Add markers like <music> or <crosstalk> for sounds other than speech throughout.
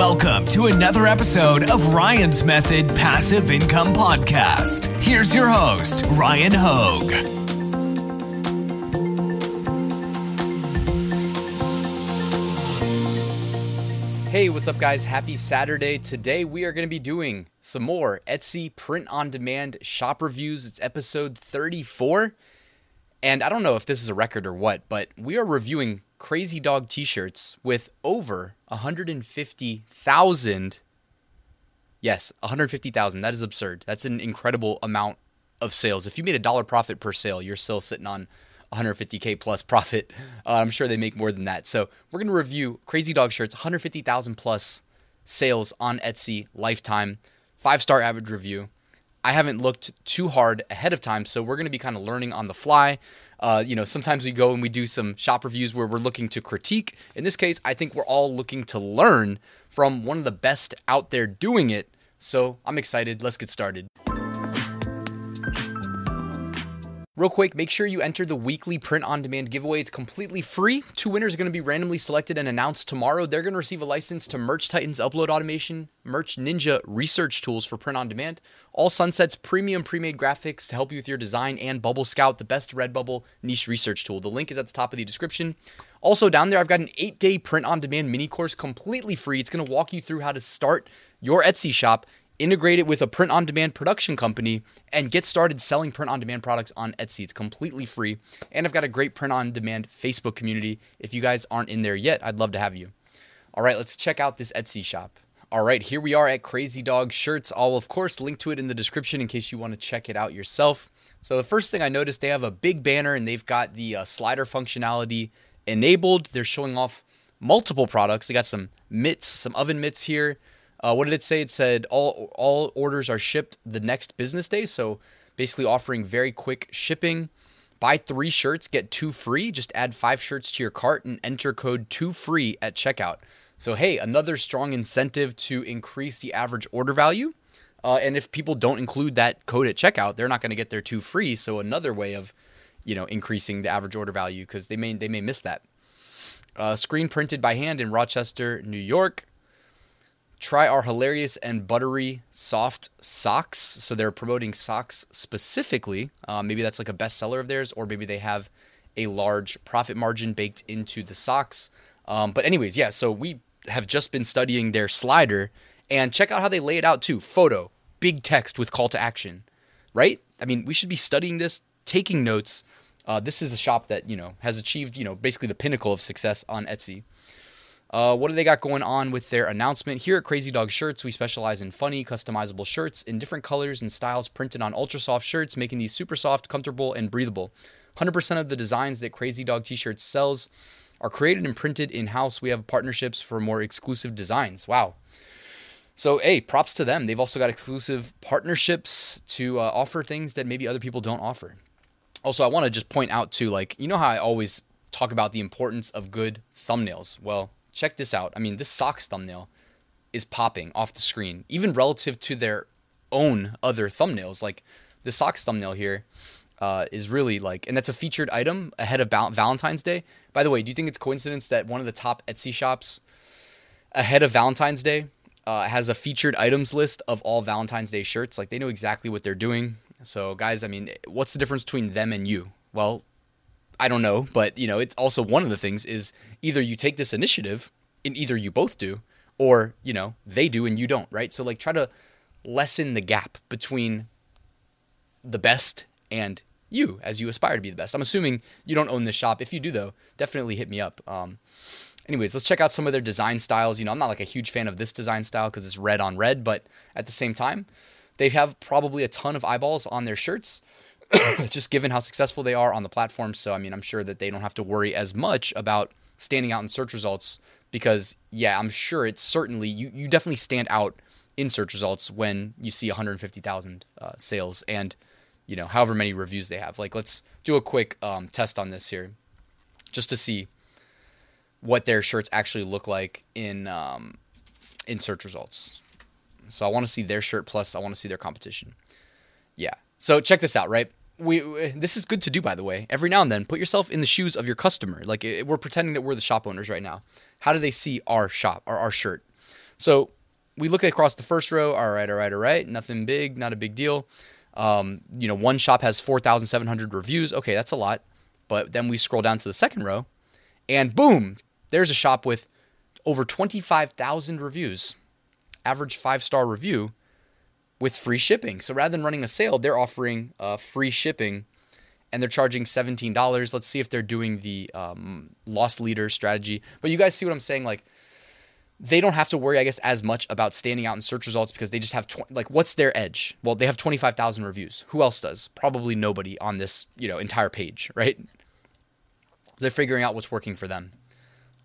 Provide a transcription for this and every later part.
Welcome to another episode of Ryan's Method Passive Income Podcast. Here's your host, Ryan Hogue. Hey, what's up, guys? Happy Saturday. Today we are going to be doing some more Etsy print on demand shop reviews. It's episode 34. And I don't know if this is a record or what, but we are reviewing Crazy Dog t shirts with over 150,000. Yes, 150,000. That is absurd. That's an incredible amount of sales. If you made a dollar profit per sale, you're still sitting on 150k plus profit. Uh, I'm sure they make more than that. So we're gonna review Crazy Dog shirts, 150,000 plus sales on Etsy lifetime, five star average review. I haven't looked too hard ahead of time, so we're gonna be kind of learning on the fly. Uh, you know, sometimes we go and we do some shop reviews where we're looking to critique. In this case, I think we're all looking to learn from one of the best out there doing it. So I'm excited. Let's get started. Real quick, make sure you enter the weekly print on demand giveaway. It's completely free. Two winners are going to be randomly selected and announced tomorrow. They're going to receive a license to Merch Titans upload automation, Merch Ninja research tools for print on demand, all Sunsets premium pre made graphics to help you with your design, and Bubble Scout, the best Redbubble niche research tool. The link is at the top of the description. Also, down there, I've got an eight day print on demand mini course completely free. It's going to walk you through how to start your Etsy shop integrate it with a print on demand production company, and get started selling print on demand products on Etsy. It's completely free. And I've got a great print on demand Facebook community. If you guys aren't in there yet, I'd love to have you. All right, let's check out this Etsy shop. All right, here we are at Crazy Dog Shirts. I'll, of course, link to it in the description in case you want to check it out yourself. So, the first thing I noticed, they have a big banner and they've got the uh, slider functionality enabled. They're showing off multiple products. They got some mitts, some oven mitts here. Uh, what did it say? It said all all orders are shipped the next business day. So basically offering very quick shipping. Buy three shirts, get two free. Just add five shirts to your cart and enter code two free at checkout. So hey, another strong incentive to increase the average order value. Uh, and if people don't include that code at checkout, they're not going to get their two free. So another way of, you know, increasing the average order value because they may they may miss that. Uh, screen printed by hand in Rochester, New York. Try our hilarious and buttery soft socks. So they're promoting socks specifically. Uh, maybe that's like a bestseller of theirs, or maybe they have a large profit margin baked into the socks. Um, but, anyways, yeah, so we have just been studying their slider and check out how they lay it out too. Photo, big text with call to action, right? I mean, we should be studying this, taking notes. Uh, this is a shop that, you know, has achieved, you know, basically the pinnacle of success on Etsy. Uh, what do they got going on with their announcement? Here at Crazy Dog Shirts, we specialize in funny, customizable shirts in different colors and styles printed on ultra soft shirts, making these super soft, comfortable, and breathable. 100% of the designs that Crazy Dog t shirts sells are created and printed in house. We have partnerships for more exclusive designs. Wow. So, hey, props to them. They've also got exclusive partnerships to uh, offer things that maybe other people don't offer. Also, I want to just point out, too, like, you know how I always talk about the importance of good thumbnails? Well, check this out. I mean, this socks thumbnail is popping off the screen, even relative to their own other thumbnails. Like the socks thumbnail here uh, is really like, and that's a featured item ahead of Valentine's Day. By the way, do you think it's coincidence that one of the top Etsy shops ahead of Valentine's Day uh, has a featured items list of all Valentine's Day shirts? Like they know exactly what they're doing. So, guys, I mean, what's the difference between them and you? Well, I don't know, but you know, it's also one of the things is either you take this initiative and either you both do or, you know, they do and you don't, right? So like try to lessen the gap between the best and you as you aspire to be the best. I'm assuming you don't own this shop. If you do though, definitely hit me up. Um, anyways, let's check out some of their design styles. You know, I'm not like a huge fan of this design style because it's red on red, but at the same time, they have probably a ton of eyeballs on their shirts. <coughs> just given how successful they are on the platform. So, I mean, I'm sure that they don't have to worry as much about standing out in search results because, yeah, I'm sure it's certainly, you, you definitely stand out in search results when you see 150,000 uh, sales and, you know, however many reviews they have. Like, let's do a quick um, test on this here just to see what their shirts actually look like in um, in search results. So I want to see their shirt plus I want to see their competition. Yeah. So check this out, right? We this is good to do by the way every now and then put yourself in the shoes of your customer like we're pretending that we're the shop owners right now how do they see our shop or our shirt So we look across the first row. All right, all right, all right. Nothing big, not a big deal. Um, you know, one shop has 4,700 reviews. Okay, that's a lot. But then we scroll down to the second row, and boom, there's a shop with over 25,000 reviews, average five star review with free shipping. So rather than running a sale, they're offering uh, free shipping and they're charging $17. Let's see if they're doing the um, loss leader strategy. But you guys see what I'm saying? Like, they don't have to worry, I guess, as much about standing out in search results because they just have tw- like, what's their edge? Well, they have 25,000 reviews. Who else does? Probably nobody on this, you know, entire page, right? They're figuring out what's working for them.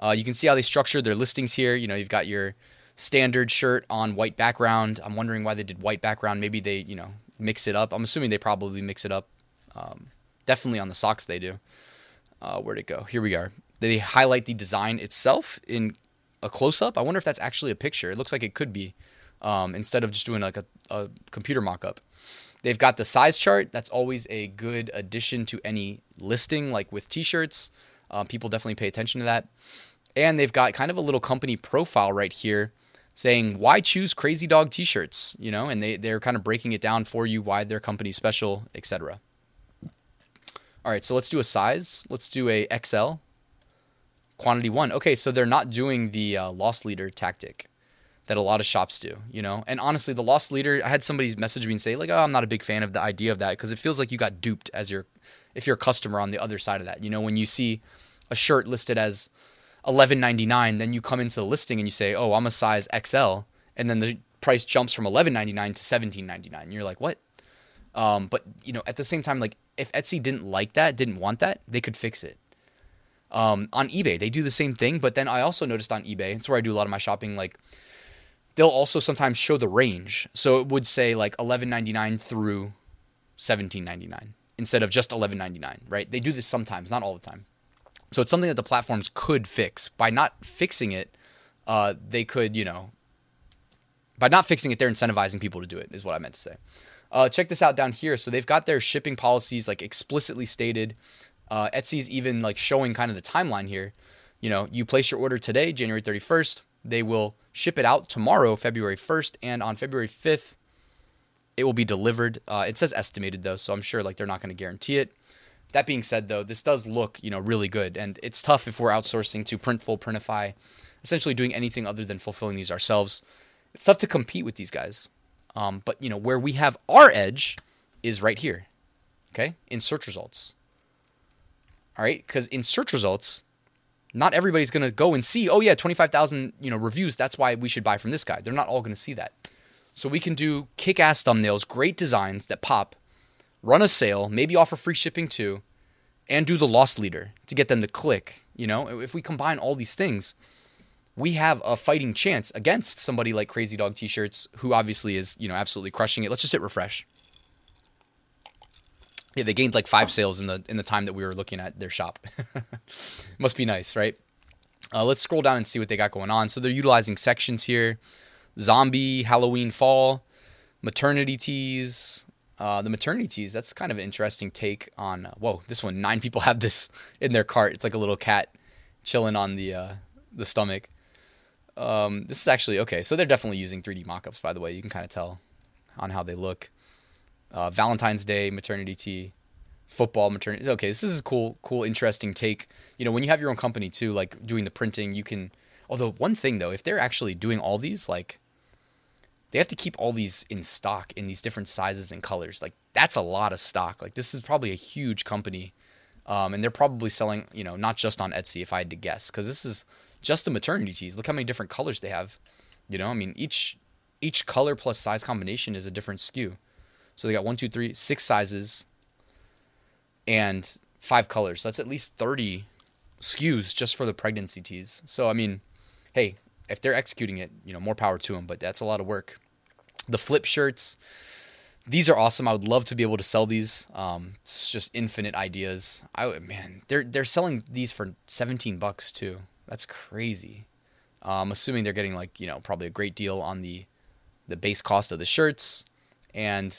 Uh, you can see how they structured their listings here. You know, you've got your standard shirt on white background. I'm wondering why they did white background. Maybe they, you know, mix it up. I'm assuming they probably mix it up. Um, definitely on the socks they do. Uh, where'd it go? Here we are. They highlight the design itself in a close up. I wonder if that's actually a picture. It looks like it could be um, instead of just doing like a, a computer mock up. They've got the size chart. That's always a good addition to any listing, like with t shirts. Um, people definitely pay attention to that. And they've got kind of a little company profile right here saying why choose crazy dog t-shirts? You know and they, they're kind of breaking it down for you why their company's special etc all right so let's do a size. Let's do a xl quantity one. Okay so they're not doing the uh, loss leader tactic that a lot of shops do you know? And honestly the loss leader i had somebody message me and say like oh i'm not a big fan of the idea of that because it feels like you got duped as your if you're a customer on the other side of that you know? When you see a shirt listed as 11.99 then you come into the listing and you say oh i'm a size xl and then the price jumps from 11.99 to 17.99 and you're like what? Um, but you know at the same time like if etsy didn't like that didn't want that they could fix it. Um, on ebay they do the same thing but then i also noticed on ebay it's where i do a lot of my shopping like they'll also sometimes show the range. So it would say like 11.99 through 17.99 instead of just 11.99 right? They do this sometimes not all the time so it's something that the platforms could fix. By not fixing it, uh, they could, you know, by not fixing it, they're incentivizing people to do it, is what I meant to say. Uh, check this out down here. So they've got their shipping policies like explicitly stated. Uh, Etsy's even like showing kind of the timeline here. You know, you place your order today, January 31st. They will ship it out tomorrow, February 1st, and on February 5th, it will be delivered. Uh, it says estimated though, so I'm sure like they're not going to guarantee it. That being said, though, this does look you know really good, and it's tough if we're outsourcing to Printful, Printify, essentially doing anything other than fulfilling these ourselves. It's tough to compete with these guys. Um, but you know where we have our edge is right here, okay, in search results. All right, because in search results, not everybody's gonna go and see. Oh yeah, twenty five thousand you know reviews. That's why we should buy from this guy. They're not all gonna see that. So we can do kick ass thumbnails, great designs that pop, run a sale, maybe offer free shipping too, and do the loss leader to get them to click. You know, if we combine all these things, we have a fighting chance against somebody like Crazy Dog T-shirts, who obviously is you know absolutely crushing it. Let's just hit refresh. Yeah, they gained like five sales in the in the time that we were looking at their shop. <laughs> Must be nice, right? Uh, let's scroll down and see what they got going on. So they're utilizing sections here: zombie, Halloween, fall, maternity tees, uh, the maternity tees, that's kind of an interesting take on. Uh, whoa, this one, nine people have this in their cart. It's like a little cat chilling on the uh, the stomach. Um, this is actually okay. So they're definitely using 3D mockups, by the way. You can kind of tell on how they look. Uh, Valentine's Day maternity tee, football maternity. Okay, this is a cool, cool, interesting take. You know, when you have your own company too, like doing the printing, you can. Although one thing though, if they're actually doing all these, like they have to keep all these in stock in these different sizes and colors. Like that's a lot of stock. Like this is probably a huge company, um, and they're probably selling you know not just on Etsy if I had to guess because this is just the maternity tees. Look how many different colors they have. You know, I mean each each color plus size combination is a different SKU. So they got one, two, three, six sizes, and five colors. So that's at least thirty SKUs just for the pregnancy tees. So I mean, hey, if they're executing it, you know, more power to them. But that's a lot of work. The flip shirts, these are awesome. I would love to be able to sell these. Um, it's just infinite ideas. I man, they're they're selling these for 17 bucks too. That's crazy. I'm um, assuming they're getting like you know probably a great deal on the the base cost of the shirts, and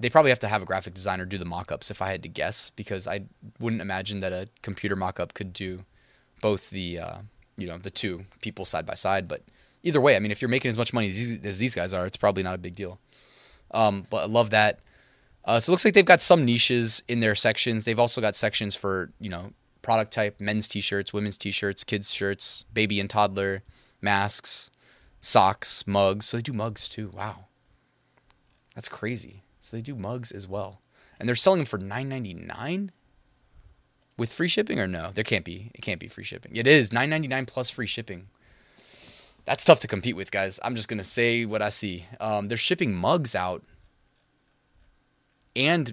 they probably have to have a graphic designer do the mock-ups if I had to guess because I wouldn't imagine that a computer mock-up could do both the uh, you know the two people side by side, but either way, I mean, if you're making as much money as these, guys are, it's probably not a big deal. Um, but I love that. Uh, so it looks like they've got some niches in their sections. They've also got sections for you know product type, men's t-shirts, women's t-shirts, kids shirts, baby and toddler, masks, socks, mugs. So they do mugs too. Wow, that's crazy. So they do mugs as well, and they're selling them for nine ninety nine with free shipping or no? There can't be. It can't be free shipping. It is nine ninety nine plus free shipping. That's tough to compete with, guys. I'm just gonna say what I see. Um, they're shipping mugs out and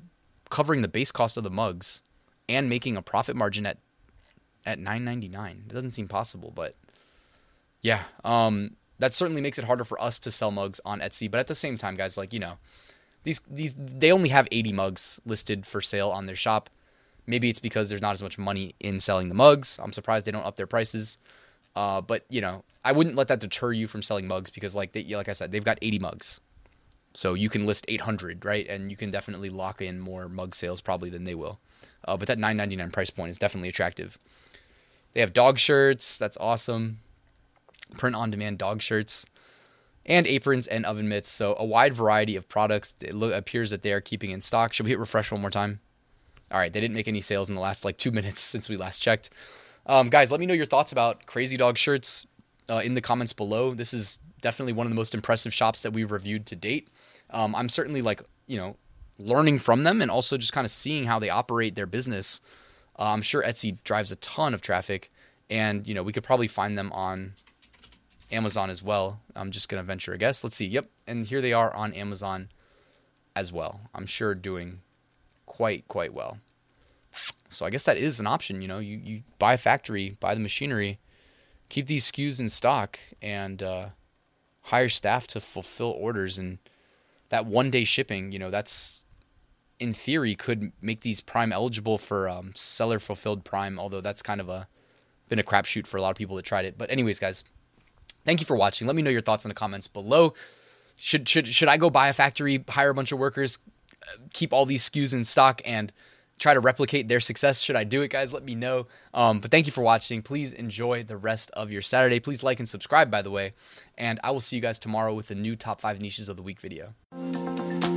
covering the base cost of the mugs and making a profit margin at at 9.99. It doesn't seem possible, but yeah, um, that certainly makes it harder for us to sell mugs on Etsy. But at the same time, guys, like you know, these these they only have 80 mugs listed for sale on their shop. Maybe it's because there's not as much money in selling the mugs. I'm surprised they don't up their prices. Uh, but you know, I wouldn't let that deter you from selling mugs because, like they, like I said, they've got 80 mugs, so you can list 800, right? And you can definitely lock in more mug sales probably than they will. Uh, but that 9.99 price point is definitely attractive. They have dog shirts. That's awesome. Print on demand dog shirts and aprons and oven mitts. So a wide variety of products. It lo- appears that they are keeping in stock. Should we hit refresh one more time? All right, they didn't make any sales in the last like two <laughs> minutes since we last checked. Um, guys, let me know your thoughts about Crazy Dog shirts uh, in the comments below. This is definitely one of the most impressive shops that we've reviewed to date. Um, I'm certainly like, you know, learning from them and also just kind of seeing how they operate their business. Uh, I'm sure Etsy drives a ton of traffic, and you know we could probably find them on Amazon as well. I'm just gonna venture a guess. Let's see. Yep, and here they are on Amazon as well. I'm sure doing quite quite well. So I guess that is an option. You know, you you buy a factory, buy the machinery, keep these SKUs in stock, and uh, hire staff to fulfill orders. And that one day shipping, you know, that's in theory could make these Prime eligible for um, seller fulfilled Prime. Although that's kind of a been a crapshoot for a lot of people that tried it. But anyways, guys, thank you for watching. Let me know your thoughts in the comments below. Should should should I go buy a factory, hire a bunch of workers, keep all these SKUs in stock, and try to replicate their success. Should I do it, guys? Let me know. Um, but thank you for watching. Please enjoy the rest of your Saturday. Please like and subscribe, by the way. And I will see you guys tomorrow with a new top five niches of the week video.